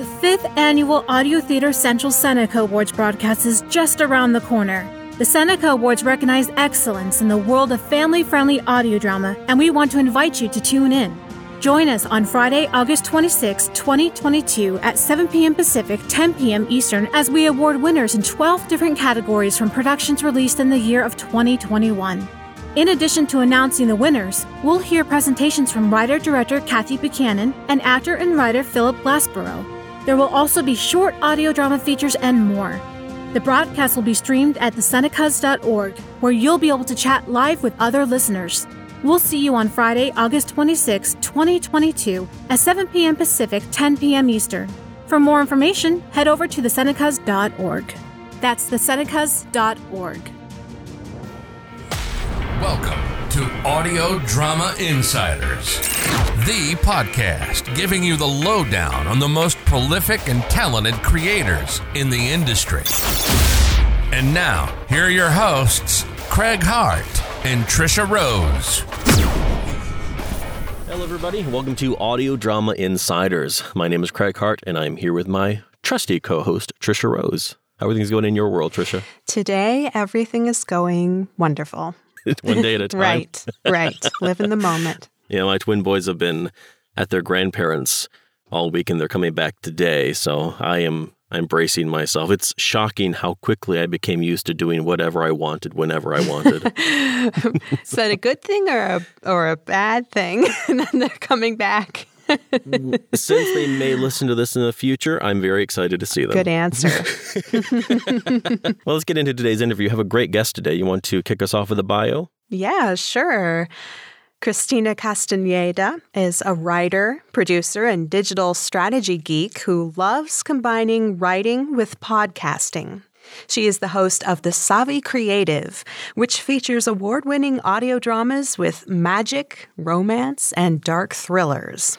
The fifth annual Audio Theater Central Seneca Awards broadcast is just around the corner. The Seneca Awards recognize excellence in the world of family friendly audio drama, and we want to invite you to tune in. Join us on Friday, August 26, 2022 at 7 p.m. Pacific, 10 p.m. Eastern as we award winners in 12 different categories from productions released in the year of 2021. In addition to announcing the winners, we'll hear presentations from writer director Kathy Buchanan and actor and writer Philip Glassborow. There will also be short audio drama features and more. The broadcast will be streamed at thesenecas.org, where you'll be able to chat live with other listeners. We'll see you on Friday, August 26, 2022, at 7 p.m. Pacific, 10 p.m. Eastern. For more information, head over to thesenecas.org. That's thesenecas.org. Welcome to Audio Drama Insiders, the podcast giving you the lowdown on the most prolific and talented creators in the industry. And now, here are your hosts, Craig Hart and Trisha Rose. Hello, everybody. Welcome to Audio Drama Insiders. My name is Craig Hart, and I'm here with my trusty co host, Trisha Rose. How are things going in your world, Trisha? Today, everything is going wonderful. One day at a time. right, right. Live in the moment. Yeah, my twin boys have been at their grandparents all week, and they're coming back today. So I am I'm bracing myself. It's shocking how quickly I became used to doing whatever I wanted whenever I wanted. Is that a good thing or a or a bad thing? and then they're coming back. Since they may listen to this in the future, I'm very excited to see them. Good answer. well, let's get into today's interview. You have a great guest today. You want to kick us off with a bio? Yeah, sure. Christina Castaneda is a writer, producer, and digital strategy geek who loves combining writing with podcasting. She is the host of The Savvy Creative, which features award winning audio dramas with magic, romance, and dark thrillers.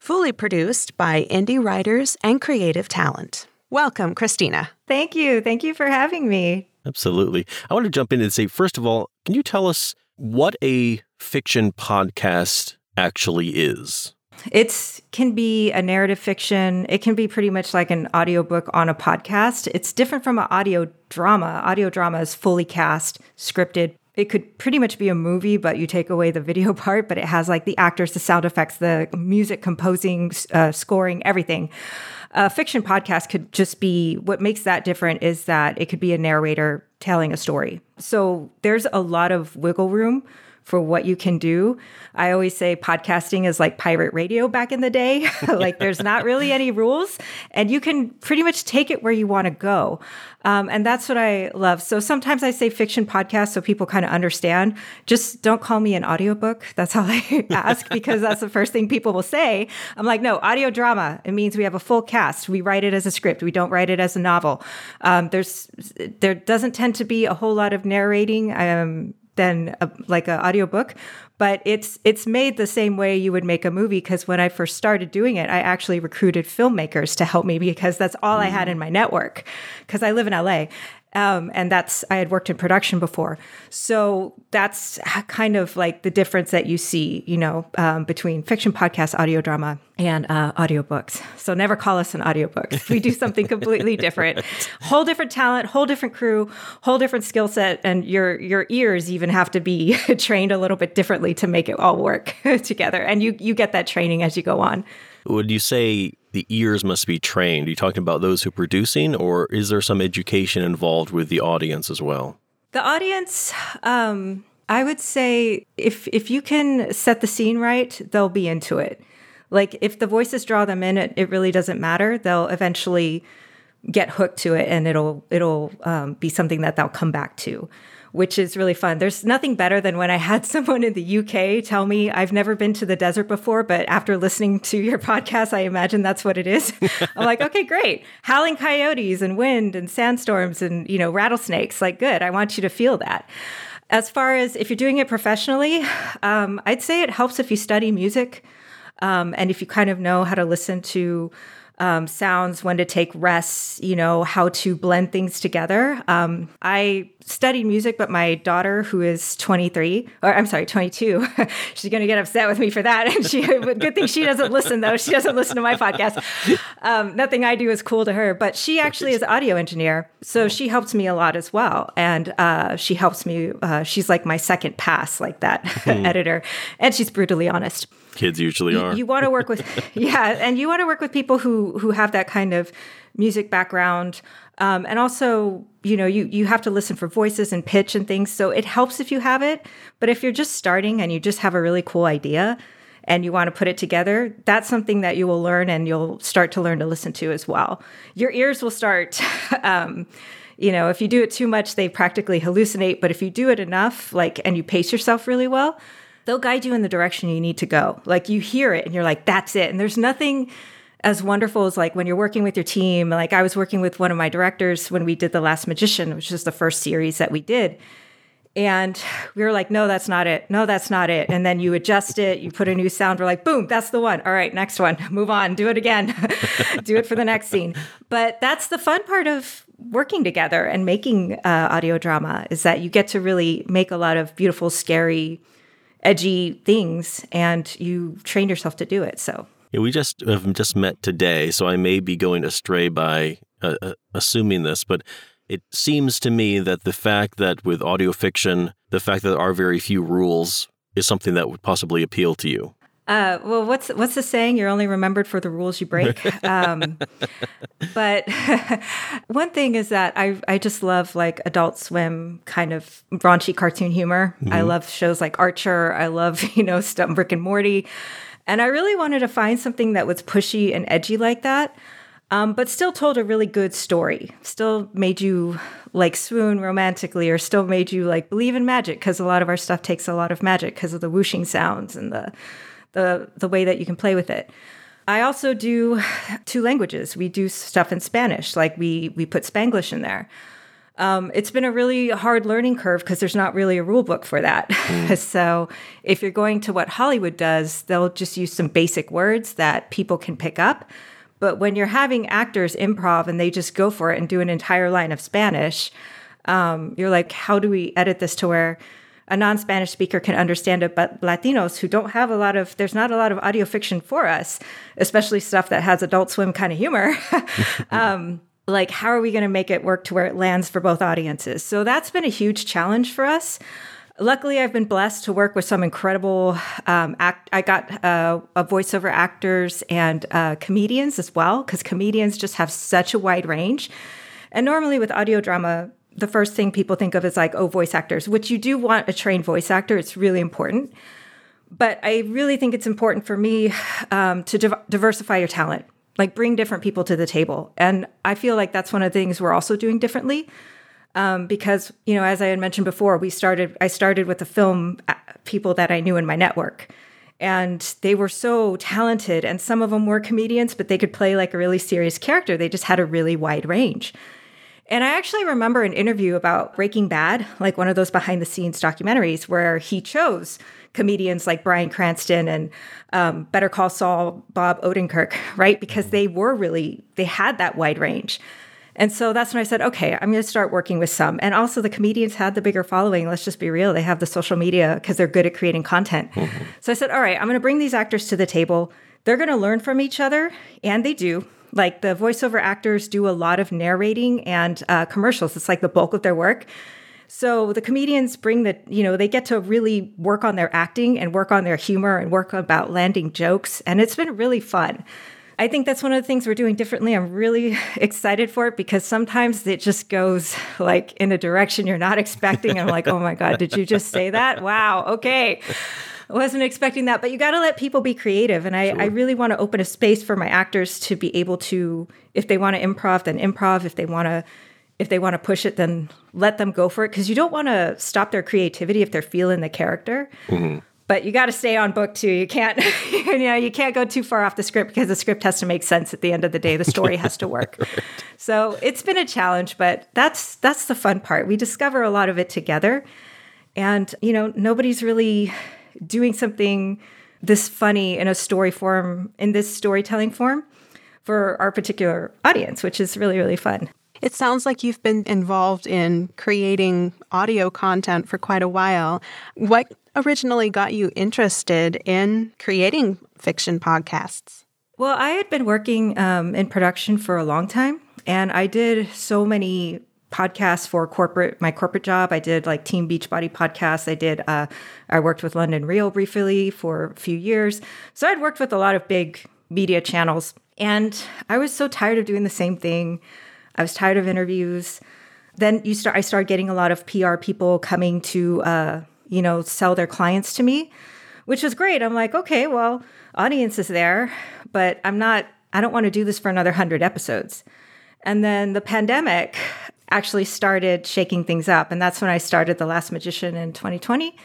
Fully produced by indie writers and creative talent. Welcome, Christina. Thank you. Thank you for having me. Absolutely. I want to jump in and say, first of all, can you tell us what a fiction podcast actually is? It can be a narrative fiction. It can be pretty much like an audiobook on a podcast. It's different from an audio drama. Audio drama is fully cast, scripted. It could pretty much be a movie, but you take away the video part, but it has like the actors, the sound effects, the music composing, uh, scoring, everything. A fiction podcast could just be what makes that different is that it could be a narrator telling a story. So there's a lot of wiggle room for what you can do. I always say podcasting is like pirate radio back in the day. like there's not really any rules and you can pretty much take it where you want to go. Um, and that's what I love. So sometimes I say fiction podcast so people kind of understand. Just don't call me an audiobook. That's all I ask because that's the first thing people will say. I'm like, no, audio drama. It means we have a full cast. We write it as a script. We don't write it as a novel. Um, there's there doesn't tend to be a whole lot of narrating. Um, than a, like an audiobook but it's it's made the same way you would make a movie because when i first started doing it i actually recruited filmmakers to help me because that's all mm. i had in my network because i live in la um, and that's I had worked in production before, so that's kind of like the difference that you see, you know, um, between fiction, podcast, audio drama, and uh, audiobooks. So never call us an audiobook. We do something completely different, whole different talent, whole different crew, whole different skill set, and your your ears even have to be trained a little bit differently to make it all work together. And you you get that training as you go on. Would you say the ears must be trained? Are you talking about those who are producing, or is there some education involved with the audience as well? The audience, um, I would say, if if you can set the scene right, they'll be into it. Like if the voices draw them in, it, it really doesn't matter. They'll eventually get hooked to it, and it'll it'll um, be something that they'll come back to which is really fun. There's nothing better than when I had someone in the UK tell me, I've never been to the desert before, but after listening to your podcast, I imagine that's what it is. I'm like, okay, great. Howling coyotes and wind and sandstorms and, you know, rattlesnakes. Like, good. I want you to feel that. As far as if you're doing it professionally, um, I'd say it helps if you study music um, and if you kind of know how to listen to um, sounds, when to take rests, you know, how to blend things together. Um, I studied music, but my daughter, who is 23, or I'm sorry, 22, she's going to get upset with me for that. And she, good thing she doesn't listen though. She doesn't listen to my podcast. Um, nothing I do is cool to her, but she actually is audio engineer. So she helps me a lot as well. And uh, she helps me, uh, she's like my second pass, like that hmm. editor. And she's brutally honest kids usually are. You, you want to work with, yeah, and you want to work with people who who have that kind of music background, um, and also, you know, you you have to listen for voices and pitch and things. So it helps if you have it, but if you're just starting and you just have a really cool idea and you want to put it together, that's something that you will learn and you'll start to learn to listen to as well. Your ears will start. um, you know, if you do it too much, they practically hallucinate. But if you do it enough, like, and you pace yourself really well, they'll guide you in the direction you need to go. Like you hear it and you're like, that's it. And there's nothing as wonderful as like when you're working with your team. Like I was working with one of my directors when we did The Last Magician, which is the first series that we did. And we were like, no, that's not it. No, that's not it. And then you adjust it, you put a new sound. We're like, boom, that's the one. All right, next one. Move on, do it again, do it for the next scene. But that's the fun part of working together and making uh, audio drama is that you get to really make a lot of beautiful, scary, edgy things and you train yourself to do it. So yeah, we just have just met today, so I may be going astray by uh, uh, assuming this, but it seems to me that the fact that with audio fiction, the fact that there are very few rules is something that would possibly appeal to you. Uh, well, what's what's the saying? You're only remembered for the rules you break. Um, but one thing is that I I just love like Adult Swim kind of raunchy cartoon humor. Mm-hmm. I love shows like Archer. I love you know stuff Rick and Morty, and I really wanted to find something that was pushy and edgy like that. Um, but still told a really good story. Still made you like swoon romantically, or still made you like believe in magic because a lot of our stuff takes a lot of magic because of the whooshing sounds and the the the way that you can play with it. I also do two languages. We do stuff in Spanish, like we we put Spanglish in there. Um, it's been a really hard learning curve because there's not really a rule book for that. Mm. so if you're going to what Hollywood does, they'll just use some basic words that people can pick up. But when you're having actors improv and they just go for it and do an entire line of Spanish, um, you're like, how do we edit this to where a non-Spanish speaker can understand it, but Latinos who don't have a lot of there's not a lot of audio fiction for us, especially stuff that has Adult Swim kind of humor. um, like, how are we going to make it work to where it lands for both audiences? So that's been a huge challenge for us. Luckily, I've been blessed to work with some incredible um, act. I got uh, voiceover actors and uh, comedians as well, because comedians just have such a wide range. And normally with audio drama, the first thing people think of is like, oh, voice actors, which you do want a trained voice actor. It's really important. But I really think it's important for me um, to div- diversify your talent, like bring different people to the table. And I feel like that's one of the things we're also doing differently. Um, because, you know, as I had mentioned before, we started, I started with the film uh, people that I knew in my network. And they were so talented. And some of them were comedians, but they could play like a really serious character. They just had a really wide range. And I actually remember an interview about Breaking Bad, like one of those behind the scenes documentaries, where he chose comedians like Bryan Cranston and um, Better Call Saul, Bob Odenkirk, right? Because they were really, they had that wide range. And so that's when I said, okay, I'm going to start working with some. And also, the comedians had the bigger following. Let's just be real. They have the social media because they're good at creating content. Mm-hmm. So I said, all right, I'm going to bring these actors to the table. They're going to learn from each other, and they do. Like the voiceover actors do a lot of narrating and uh, commercials. It's like the bulk of their work. So the comedians bring the, you know, they get to really work on their acting and work on their humor and work about landing jokes. And it's been really fun. I think that's one of the things we're doing differently. I'm really excited for it because sometimes it just goes like in a direction you're not expecting. I'm like, oh my God, did you just say that? Wow. Okay. I wasn't expecting that, but you got to let people be creative. And I, sure. I really want to open a space for my actors to be able to, if they want to improv, then improv. If they want to, if they want to push it, then let them go for it. Because you don't want to stop their creativity if they're feeling the character. Mm-hmm. But you got to stay on book too. You can't, you know, you can't go too far off the script because the script has to make sense at the end of the day. The story has to work. right. So it's been a challenge, but that's that's the fun part. We discover a lot of it together, and you know, nobody's really doing something this funny in a story form, in this storytelling form, for our particular audience, which is really, really fun. It sounds like you've been involved in creating audio content for quite a while. What originally got you interested in creating fiction podcasts? Well, I had been working um, in production for a long time, and I did so many podcasts for corporate my corporate job. I did like Team Beachbody podcasts. I did. Uh, I worked with London Real briefly for a few years, so I'd worked with a lot of big media channels, and I was so tired of doing the same thing. I was tired of interviews. Then you start. I started getting a lot of PR people coming to, uh, you know, sell their clients to me, which was great. I'm like, okay, well, audience is there, but I'm not. I don't want to do this for another hundred episodes. And then the pandemic actually started shaking things up, and that's when I started The Last Magician in 2020.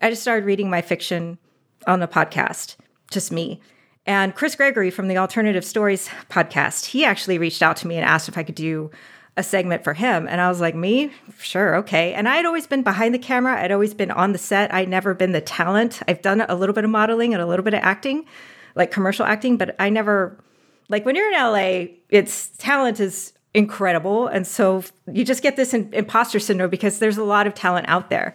I just started reading my fiction on the podcast, just me. And Chris Gregory from the Alternative Stories podcast, he actually reached out to me and asked if I could do a segment for him. And I was like, me? Sure, okay. And I had always been behind the camera, I'd always been on the set. I'd never been the talent. I've done a little bit of modeling and a little bit of acting, like commercial acting, but I never, like when you're in LA, it's talent is incredible. And so you just get this imposter syndrome because there's a lot of talent out there.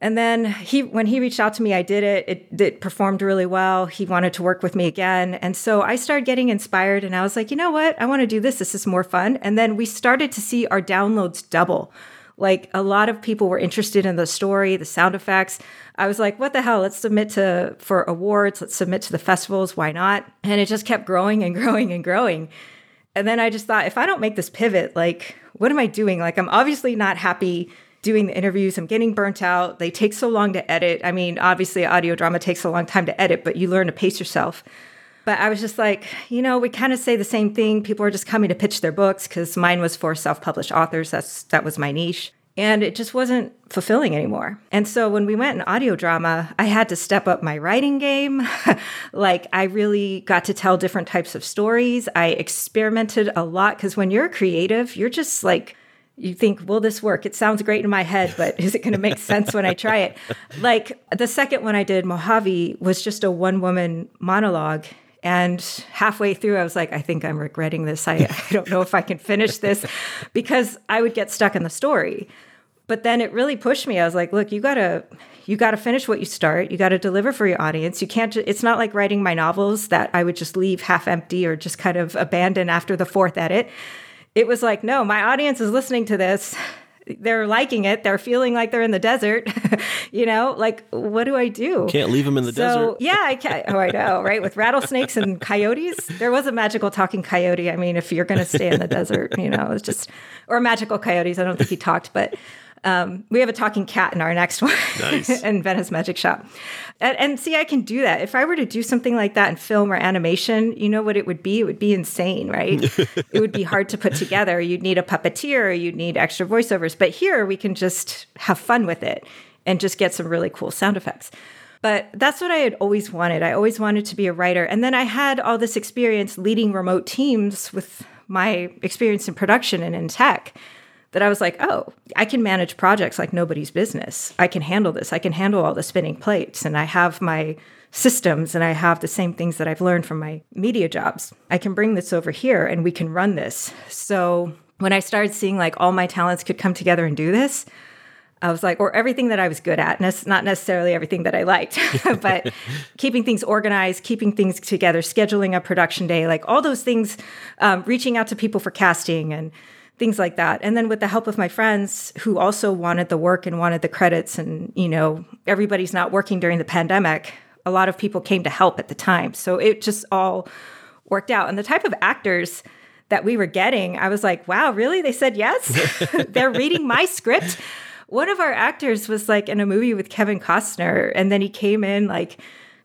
And then he, when he reached out to me, I did it. it. It performed really well. He wanted to work with me again, and so I started getting inspired. And I was like, you know what? I want to do this. This is more fun. And then we started to see our downloads double. Like a lot of people were interested in the story, the sound effects. I was like, what the hell? Let's submit to for awards. Let's submit to the festivals. Why not? And it just kept growing and growing and growing. And then I just thought, if I don't make this pivot, like, what am I doing? Like, I'm obviously not happy doing the interviews. I'm getting burnt out. They take so long to edit. I mean, obviously, audio drama takes a long time to edit, but you learn to pace yourself. But I was just like, you know, we kind of say the same thing. People are just coming to pitch their books because mine was for self-published authors. That's that was my niche. And it just wasn't fulfilling anymore. And so when we went in audio drama, I had to step up my writing game. like I really got to tell different types of stories. I experimented a lot because when you're creative, you're just like you think, will this work? It sounds great in my head, but is it going to make sense when I try it? Like the second one I did, Mojave, was just a one woman monologue. And halfway through, I was like, I think I'm regretting this. I, I don't know if I can finish this because I would get stuck in the story. But then it really pushed me. I was like, look, you gotta you gotta finish what you start. You gotta deliver for your audience. You can't. it's not like writing my novels that I would just leave half empty or just kind of abandon after the fourth edit it was like, no, my audience is listening to this. They're liking it. They're feeling like they're in the desert. you know, like, what do I do? Can't leave them in the so, desert. Yeah, I can't. Oh, I know, right? With rattlesnakes and coyotes. There was a magical talking coyote. I mean, if you're going to stay in the desert, you know, it's just, or magical coyotes. I don't think he talked, but um, we have a talking cat in our next one nice. in Venice Magic Shop. And, and, see, I can do that. If I were to do something like that in film or animation, you know what it would be? It would be insane, right? it would be hard to put together. You'd need a puppeteer, you'd need extra voiceovers. But here we can just have fun with it and just get some really cool sound effects. But that's what I had always wanted. I always wanted to be a writer. And then I had all this experience leading remote teams with my experience in production and in tech that I was like, oh, I can manage projects like nobody's business. I can handle this. I can handle all the spinning plates. And I have my systems and I have the same things that I've learned from my media jobs. I can bring this over here and we can run this. So when I started seeing like all my talents could come together and do this, I was like, or everything that I was good at, not necessarily everything that I liked, but keeping things organized, keeping things together, scheduling a production day, like all those things, um, reaching out to people for casting and things like that. And then with the help of my friends who also wanted the work and wanted the credits, and you know, everybody's not working during the pandemic, a lot of people came to help at the time. So it just all worked out. And the type of actors that we were getting, I was like, wow, really? They said yes? They're reading my script. One of our actors was like in a movie with Kevin Costner, and then he came in like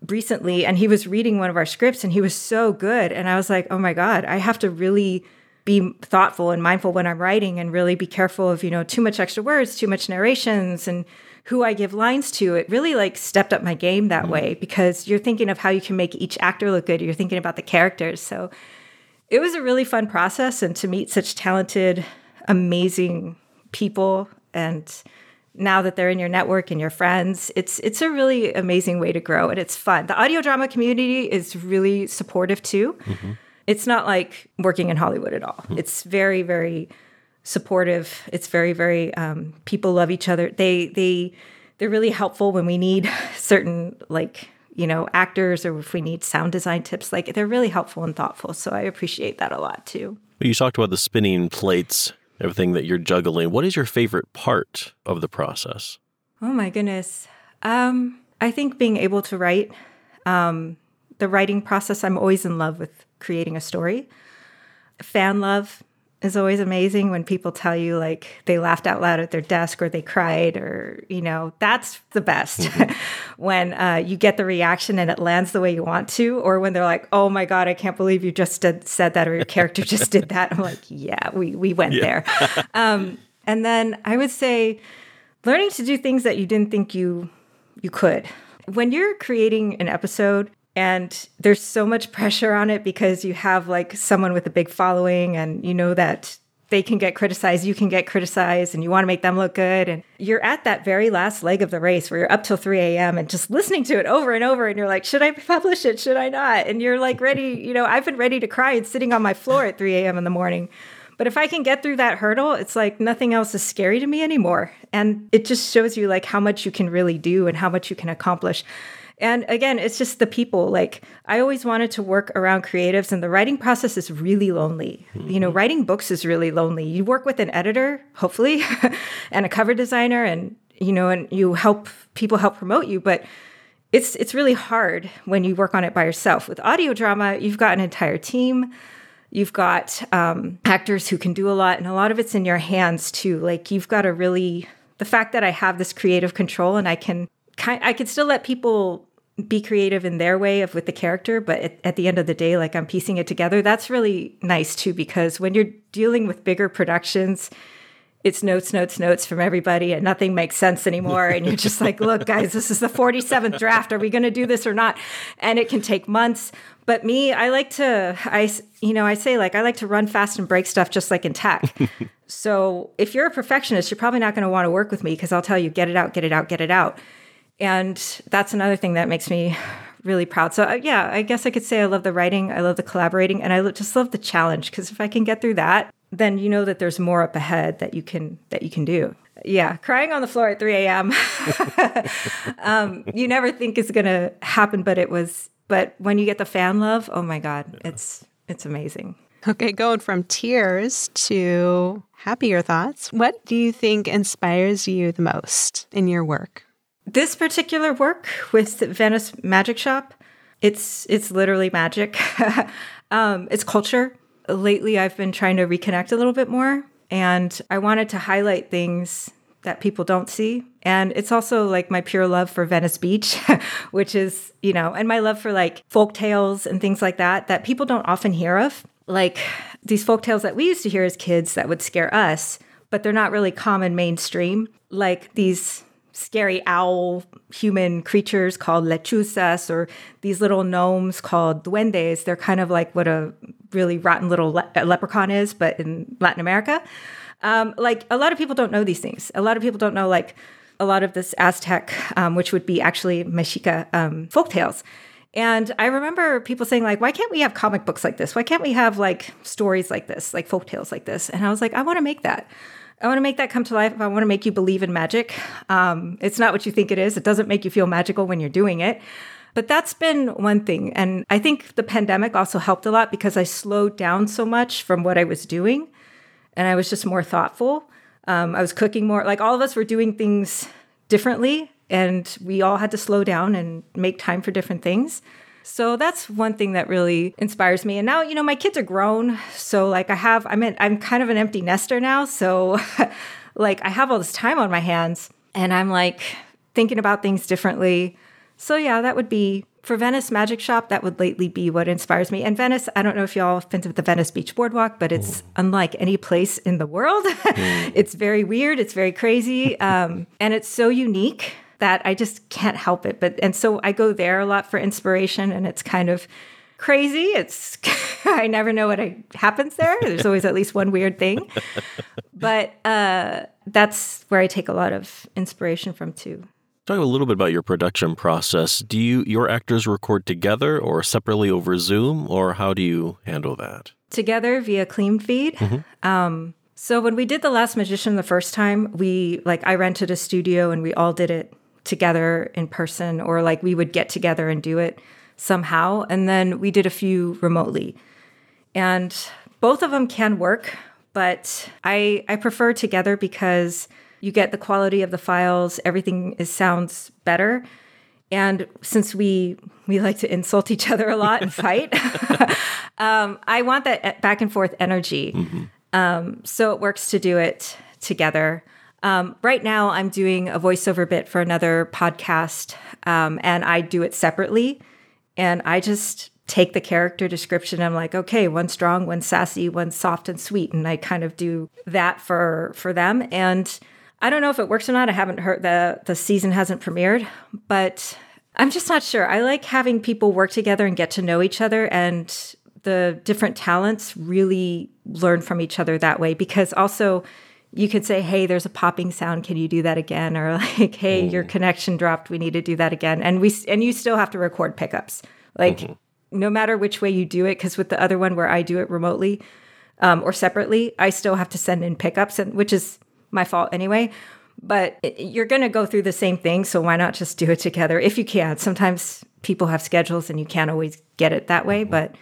recently and he was reading one of our scripts and he was so good. And I was like, oh my God, I have to really be thoughtful and mindful when I'm writing and really be careful of, you know, too much extra words, too much narrations and who I give lines to. It really like stepped up my game that mm-hmm. way because you're thinking of how you can make each actor look good. You're thinking about the characters. So it was a really fun process and to meet such talented, amazing people and now that they're in your network and your friends it's it's a really amazing way to grow and it's fun the audio drama community is really supportive too mm-hmm it's not like working in Hollywood at all. It's very, very supportive. It's very, very um, people love each other. They they they're really helpful when we need certain like you know actors or if we need sound design tips. Like they're really helpful and thoughtful. So I appreciate that a lot too. You talked about the spinning plates, everything that you're juggling. What is your favorite part of the process? Oh my goodness. Um, I think being able to write, um, the writing process. I'm always in love with creating a story. Fan love is always amazing when people tell you like they laughed out loud at their desk or they cried or you know that's the best mm-hmm. when uh, you get the reaction and it lands the way you want to or when they're like oh my god i can't believe you just did, said that or your character just did that i'm like yeah we, we went yeah. there um, and then i would say learning to do things that you didn't think you you could when you're creating an episode and there's so much pressure on it because you have like someone with a big following and you know that they can get criticized, you can get criticized, and you want to make them look good. And you're at that very last leg of the race where you're up till 3 a.m. and just listening to it over and over. And you're like, should I publish it? Should I not? And you're like ready, you know, I've been ready to cry and sitting on my floor at 3 a.m. in the morning. But if I can get through that hurdle, it's like nothing else is scary to me anymore. And it just shows you like how much you can really do and how much you can accomplish. And again, it's just the people. Like I always wanted to work around creatives, and the writing process is really lonely. Mm-hmm. You know, mm-hmm. writing books is really lonely. You work with an editor, hopefully, and a cover designer, and you know, and you help people help promote you, but it's it's really hard when you work on it by yourself. With audio drama, you've got an entire team. You've got um, actors who can do a lot, and a lot of it's in your hands too. Like you've got to really the fact that I have this creative control and I can kind I could still let people be creative in their way of with the character, but at, at, the end of the day, like I'm piecing it together. That's really nice too, because when you're dealing with bigger productions, it's notes, notes, notes from everybody, and nothing makes sense anymore. And you're just like, look, guys, this is the 47th draft. Are we going to do this or not? And it can take months. But me, I like to, I, you know, I say like I like to run fast and break stuff, just like in tech. so if you're a perfectionist, you're probably not going to want to work with me because I'll tell you, get it out, get it out, get it out. And that's another thing that makes me really proud. So uh, yeah, I guess I could say I love the writing, I love the collaborating, and I lo- just love the challenge because if I can get through that, then you know that there's more up ahead that you can that you can do. Yeah, crying on the floor at 3 a.m. um, you never think is going to happen, but it was. But when you get the fan love, oh my god, it's it's amazing. Okay, going from tears to happier thoughts. What do you think inspires you the most in your work? This particular work with Venice Magic Shop, it's it's literally magic. um, it's culture. Lately, I've been trying to reconnect a little bit more, and I wanted to highlight things that people don't see. And it's also like my pure love for Venice Beach, which is, you know, and my love for like folk tales and things like that that people don't often hear of. Like these folk tales that we used to hear as kids that would scare us, but they're not really common mainstream. Like these scary owl human creatures called lechuzas or these little gnomes called duendes. They're kind of like what a really rotten little le- leprechaun is, but in Latin America. Um, like a lot of people don't know these things. A lot of people don't know like a lot of this Aztec, um, which would be actually Mexica um, folk tales. And I remember people saying like, "Why can't we have comic books like this? Why can't we have like stories like this, like folktales like this?" And I was like, "I want to make that." I want to make that come to life. I want to make you believe in magic. Um, it's not what you think it is. It doesn't make you feel magical when you're doing it. But that's been one thing. And I think the pandemic also helped a lot because I slowed down so much from what I was doing and I was just more thoughtful. Um, I was cooking more. Like all of us were doing things differently and we all had to slow down and make time for different things. So that's one thing that really inspires me. And now, you know, my kids are grown. So like I have, I'm in, I'm kind of an empty nester now. So like I have all this time on my hands and I'm like thinking about things differently. So yeah, that would be for Venice Magic Shop, that would lately be what inspires me. And Venice, I don't know if y'all have been to the Venice Beach Boardwalk, but it's mm. unlike any place in the world. mm. It's very weird, it's very crazy, um, and it's so unique that I just can't help it. But and so I go there a lot for inspiration, and it's kind of crazy. It's I never know what happens there. There's always at least one weird thing, but uh, that's where I take a lot of inspiration from too. Talk a little bit about your production process. Do you your actors record together or separately over Zoom, or how do you handle that? Together via Cleanfeed. Mm-hmm. Um, so when we did The Last Magician the first time, we like I rented a studio and we all did it together in person, or like we would get together and do it somehow. And then we did a few remotely. And both of them can work, but I I prefer together because you get the quality of the files, everything is sounds better. And since we we like to insult each other a lot and fight, um, I want that back and forth energy. Um, so it works to do it together. Um, right now, I'm doing a voiceover bit for another podcast, um, and I do it separately. And I just take the character description. I'm like, okay, one strong, one sassy, one soft and sweet, and I kind of do that for for them. And I don't know if it works or not. I haven't heard the the season hasn't premiered, but I'm just not sure. I like having people work together and get to know each other and the different talents really learn from each other that way because also you could say, "Hey, there's a popping sound. Can you do that again?" Or like, "Hey, your mm. connection dropped. We need to do that again." And we and you still have to record pickups. Like mm-hmm. no matter which way you do it, because with the other one where I do it remotely um, or separately, I still have to send in pickups, and which is my fault anyway. But it, you're going to go through the same thing, so why not just do it together if you can? Sometimes people have schedules and you can't always get it that way, mm-hmm. but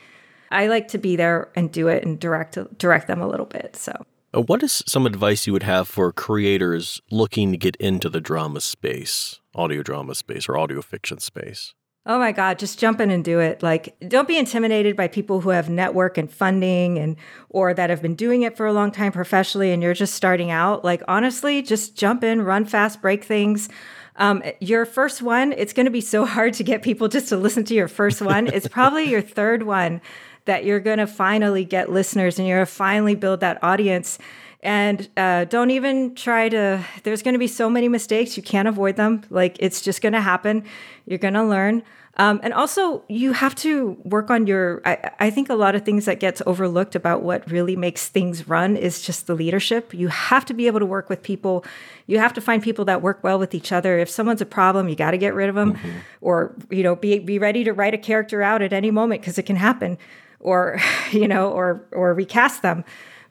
I like to be there and do it and direct direct them a little bit. So What is some advice you would have for creators looking to get into the drama space, audio drama space, or audio fiction space? Oh my God, just jump in and do it. Like, don't be intimidated by people who have network and funding and or that have been doing it for a long time professionally and you're just starting out. Like, honestly, just jump in, run fast, break things. Um, your first one, it's going to be so hard to get people just to listen to your first one. It's probably your third one that you're going to finally get listeners and you're going to finally build that audience. And uh, don't even try to, there's going to be so many mistakes. You can't avoid them. Like, it's just going to happen. You're going to learn. Um, and also, you have to work on your. I, I think a lot of things that gets overlooked about what really makes things run is just the leadership. You have to be able to work with people. You have to find people that work well with each other. If someone's a problem, you got to get rid of them, or you know, be be ready to write a character out at any moment because it can happen, or you know, or or recast them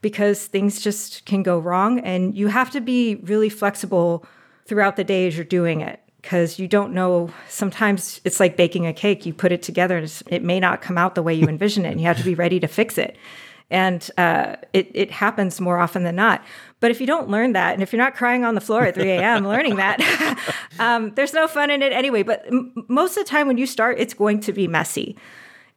because things just can go wrong, and you have to be really flexible throughout the day as you're doing it because you don't know. Sometimes it's like baking a cake. You put it together and it may not come out the way you envision it, and you have to be ready to fix it. And uh, it, it happens more often than not. But if you don't learn that, and if you're not crying on the floor at 3 a.m. learning that, um, there's no fun in it anyway. But m- most of the time when you start, it's going to be messy.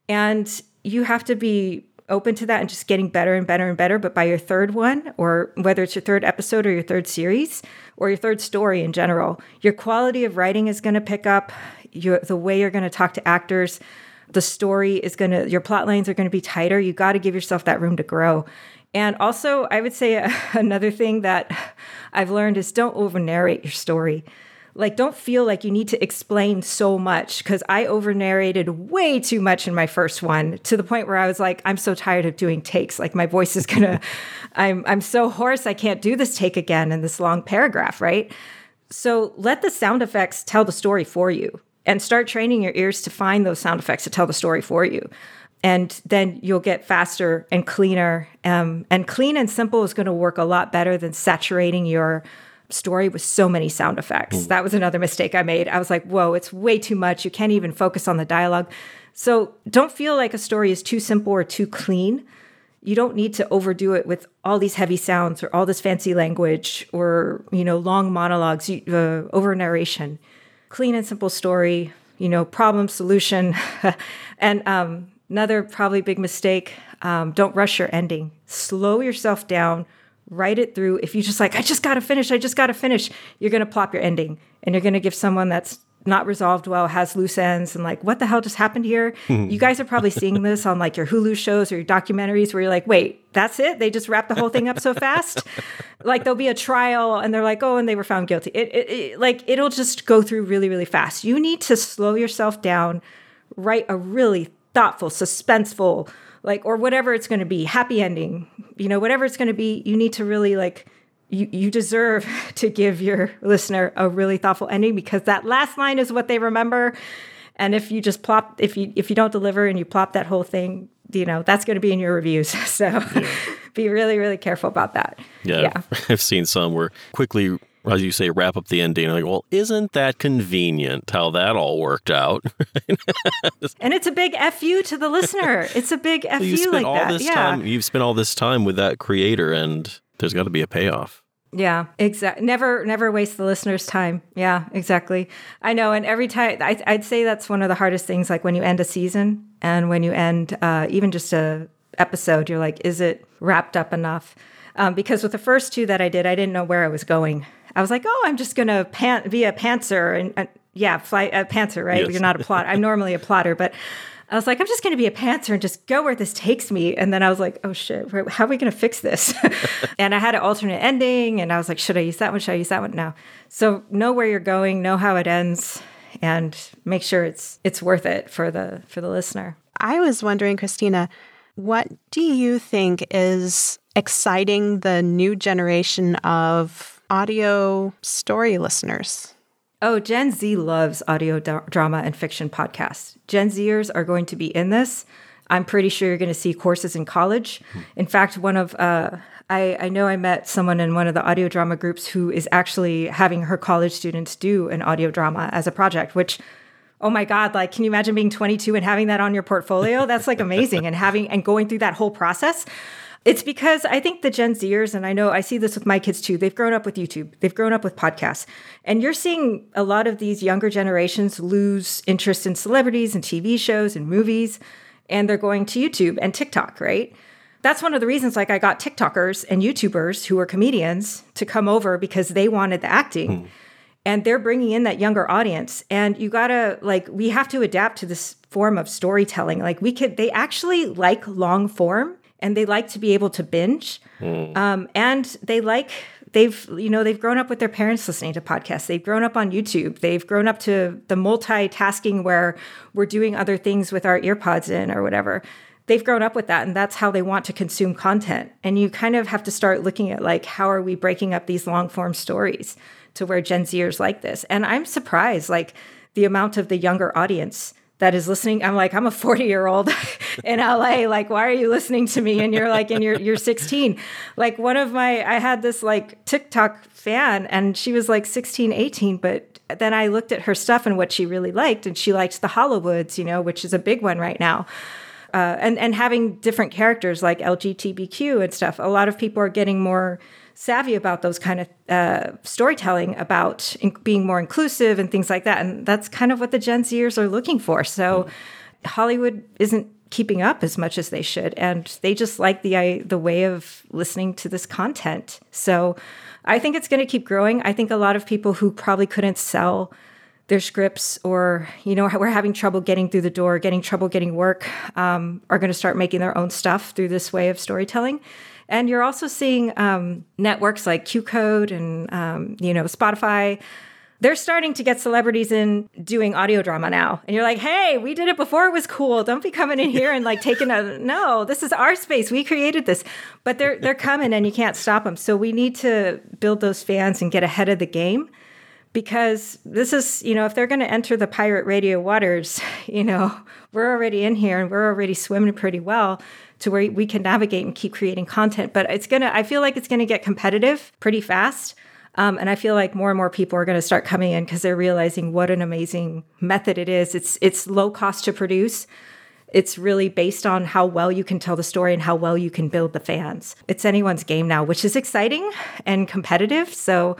And you have to be open to that and just getting better and better and better. But by your third one, or whether it's your third episode or your third series or your third story in general, your quality of writing is going to pick up. Your, the way you're going to talk to actors, the story is going to, your plot lines are going to be tighter. You got to give yourself that room to grow. And also, I would say another thing that I've learned is don't over narrate your story like don't feel like you need to explain so much because i over narrated way too much in my first one to the point where i was like i'm so tired of doing takes. Like my voice is gonna i'm i'm so hoarse i can't do this take again in this long paragraph right? So let the sound effects tell the story for you and start training your ears to find those sound effects to tell the story for you. And then you'll get faster and cleaner um, and clean and simple is going to work a lot better than saturating your story with so many sound effects. That was another mistake I made. I was like, whoa, it's way too much. You can't even focus on the dialogue. So don't feel like a story is too simple or too clean. You don't need to overdo it with all these heavy sounds or all this fancy language or, you know, long monologues, uh, over narration. Clean and simple story, you know, problem, solution. and um, another probably big mistake um, don't rush your ending. Slow yourself down write it through. If you just like, I just got to finish, I just got to finish, you're going to plop your ending and you're going to give someone that's not resolved well, has loose ends, and like, what the hell just happened here? you guys are probably seeing this on like your Hulu shows or your documentaries where you're like, wait, that's it? They just wrapped the whole thing up so fast? like, there'll be a trial and they're like, oh, and they were found guilty. It, it, it, like, it'll just go through really, really fast. You need to slow yourself down, write a really thoughtful, suspenseful, like or whatever it's going to be happy ending you know whatever it's going to be you need to really like you, you deserve to give your listener a really thoughtful ending because that last line is what they remember. And if you just plop, if you if you don't deliver and you plop that whole thing, you know that's going to be in your reviews. So yeah. be really really careful about that. Yeah, yeah. I've seen some where quickly as you say, wrap up the ending. Like, well, isn't that convenient how that all worked out? and it's a big fu to the listener. It's a big fu you spent like all that. This yeah. time, you've spent all this time with that creator, and there's got to be a payoff. Yeah, exactly. Never, never waste the listener's time. Yeah, exactly. I know. And every time, I, would say that's one of the hardest things. Like when you end a season, and when you end uh, even just a episode, you're like, is it wrapped up enough? Um, because with the first two that I did, I didn't know where I was going. I was like, oh, I'm just going to pan- be a pantser and, and yeah, fly a pantser, right? Yes. You're not a plot. I'm normally a plotter, but I was like, I'm just going to be a pantser and just go where this takes me. And then I was like, oh shit, how are we going to fix this? and I had an alternate ending, and I was like, should I use that one? Should I use that one? No. So know where you're going, know how it ends, and make sure it's it's worth it for the for the listener. I was wondering, Christina, what do you think is exciting the new generation of audio story listeners? Oh, Gen Z loves audio d- drama and fiction podcasts. Gen Zers are going to be in this. I'm pretty sure you're going to see courses in college. In fact, one of uh, I, I know I met someone in one of the audio drama groups who is actually having her college students do an audio drama as a project, which oh my god like can you imagine being 22 and having that on your portfolio that's like amazing and having and going through that whole process it's because I think the Gen Zers, and I know I see this with my kids too, they've grown up with YouTube, they've grown up with podcasts. And you're seeing a lot of these younger generations lose interest in celebrities and TV shows and movies, and they're going to YouTube and TikTok, right? That's one of the reasons like I got TikTokers and YouTubers who are comedians to come over because they wanted the acting. Hmm. And they're bringing in that younger audience. And you gotta, like, we have to adapt to this form of storytelling. Like, we could, they actually like long form and they like to be able to binge. Mm. Um, and they like they've you know they've grown up with their parents listening to podcasts. They've grown up on youtube. They've grown up to the multitasking where we're doing other things with our earpods in or whatever. They've grown up with that and that's how they want to consume content. And you kind of have to start looking at like how are we breaking up these long form stories to where gen zers like this? And i'm surprised like the amount of the younger audience that is listening. I'm like, I'm a 40 year old in LA. Like, why are you listening to me? And you're like, and you're you're 16. Like one of my, I had this like TikTok fan, and she was like 16, 18, but then I looked at her stuff and what she really liked, and she liked the Hollywoods, you know, which is a big one right now. Uh, and and having different characters like LGBTQ and stuff. A lot of people are getting more savvy about those kind of uh, storytelling about in- being more inclusive and things like that. And that's kind of what the Gen Zers are looking for. So Hollywood isn't keeping up as much as they should, and they just like the the way of listening to this content. So I think it's going to keep growing. I think a lot of people who probably couldn't sell their scripts or you know we're having trouble getting through the door getting trouble getting work um, are going to start making their own stuff through this way of storytelling and you're also seeing um, networks like QCode and um, you know Spotify. They're starting to get celebrities in doing audio drama now, and you're like, "Hey, we did it before; it was cool. Don't be coming in here and like taking a no. This is our space. We created this." But they're they're coming, and you can't stop them. So we need to build those fans and get ahead of the game because this is, you know, if they're going to enter the pirate radio waters, you know, we're already in here and we're already swimming pretty well to where we can navigate and keep creating content. But it's gonna, I feel like it's gonna get competitive pretty fast. Um, and I feel like more and more people are going to start coming in because they're realizing what an amazing method it is. It's it's low cost to produce. It's really based on how well you can tell the story and how well you can build the fans. It's anyone's game now, which is exciting and competitive. So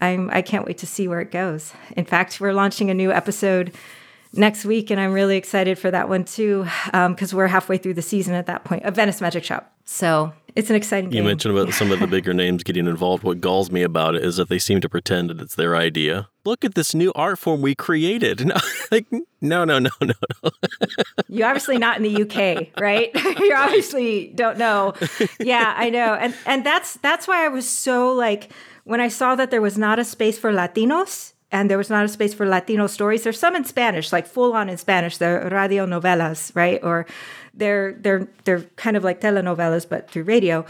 I'm I can't wait to see where it goes. In fact, we're launching a new episode next week, and I'm really excited for that one too, because um, we're halfway through the season at that point. A Venice Magic Shop. So it's an exciting. You game. mentioned about some of the bigger names getting involved. What galls me about it is that they seem to pretend that it's their idea. Look at this new art form we created. No, like no, no, no, no, no. You're obviously not in the UK, right? you obviously don't know. Yeah, I know, and and that's that's why I was so like when I saw that there was not a space for Latinos and there was not a space for Latino stories. There's some in Spanish, like full on in Spanish. They're radio novelas, right? Or they're they're they're kind of like telenovelas, but through radio.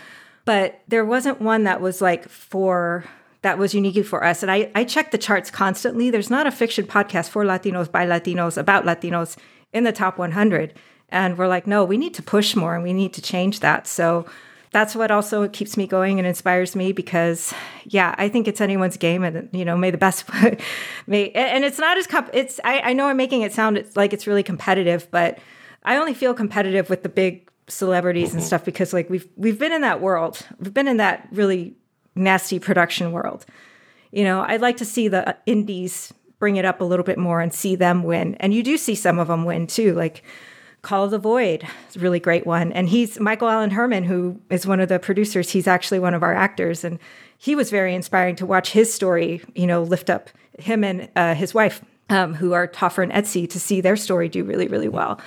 but there wasn't one that was like for that was uniquely for us. And I, I check the charts constantly. There's not a fiction podcast for Latinos, by Latinos, about Latinos in the top 100. And we're like, no, we need to push more and we need to change that. So that's what also keeps me going and inspires me because yeah i think it's anyone's game and you know may the best may and it's not as comp it's I, I know i'm making it sound like it's really competitive but i only feel competitive with the big celebrities mm-hmm. and stuff because like we've we've been in that world we've been in that really nasty production world you know i'd like to see the indies bring it up a little bit more and see them win and you do see some of them win too like Call the Void is a really great one. And he's Michael Allen Herman, who is one of the producers. He's actually one of our actors. And he was very inspiring to watch his story, you know, lift up him and uh, his wife, um, who are Toffer and Etsy, to see their story do really, really well.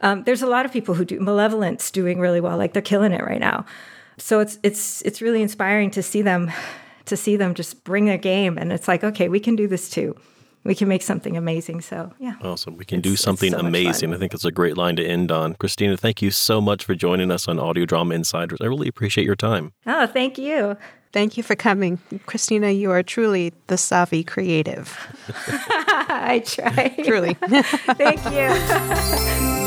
Um, there's a lot of people who do Malevolence doing really well, like they're killing it right now. So it's it's it's really inspiring to see them to see them just bring their game, and it's like, okay, we can do this too we can make something amazing. So, yeah. Awesome. We can do something so amazing. I think it's a great line to end on. Christina, thank you so much for joining us on Audio Drama Insiders. I really appreciate your time. Oh, thank you. Thank you for coming. Christina, you are truly the savvy creative. I try. truly. thank you.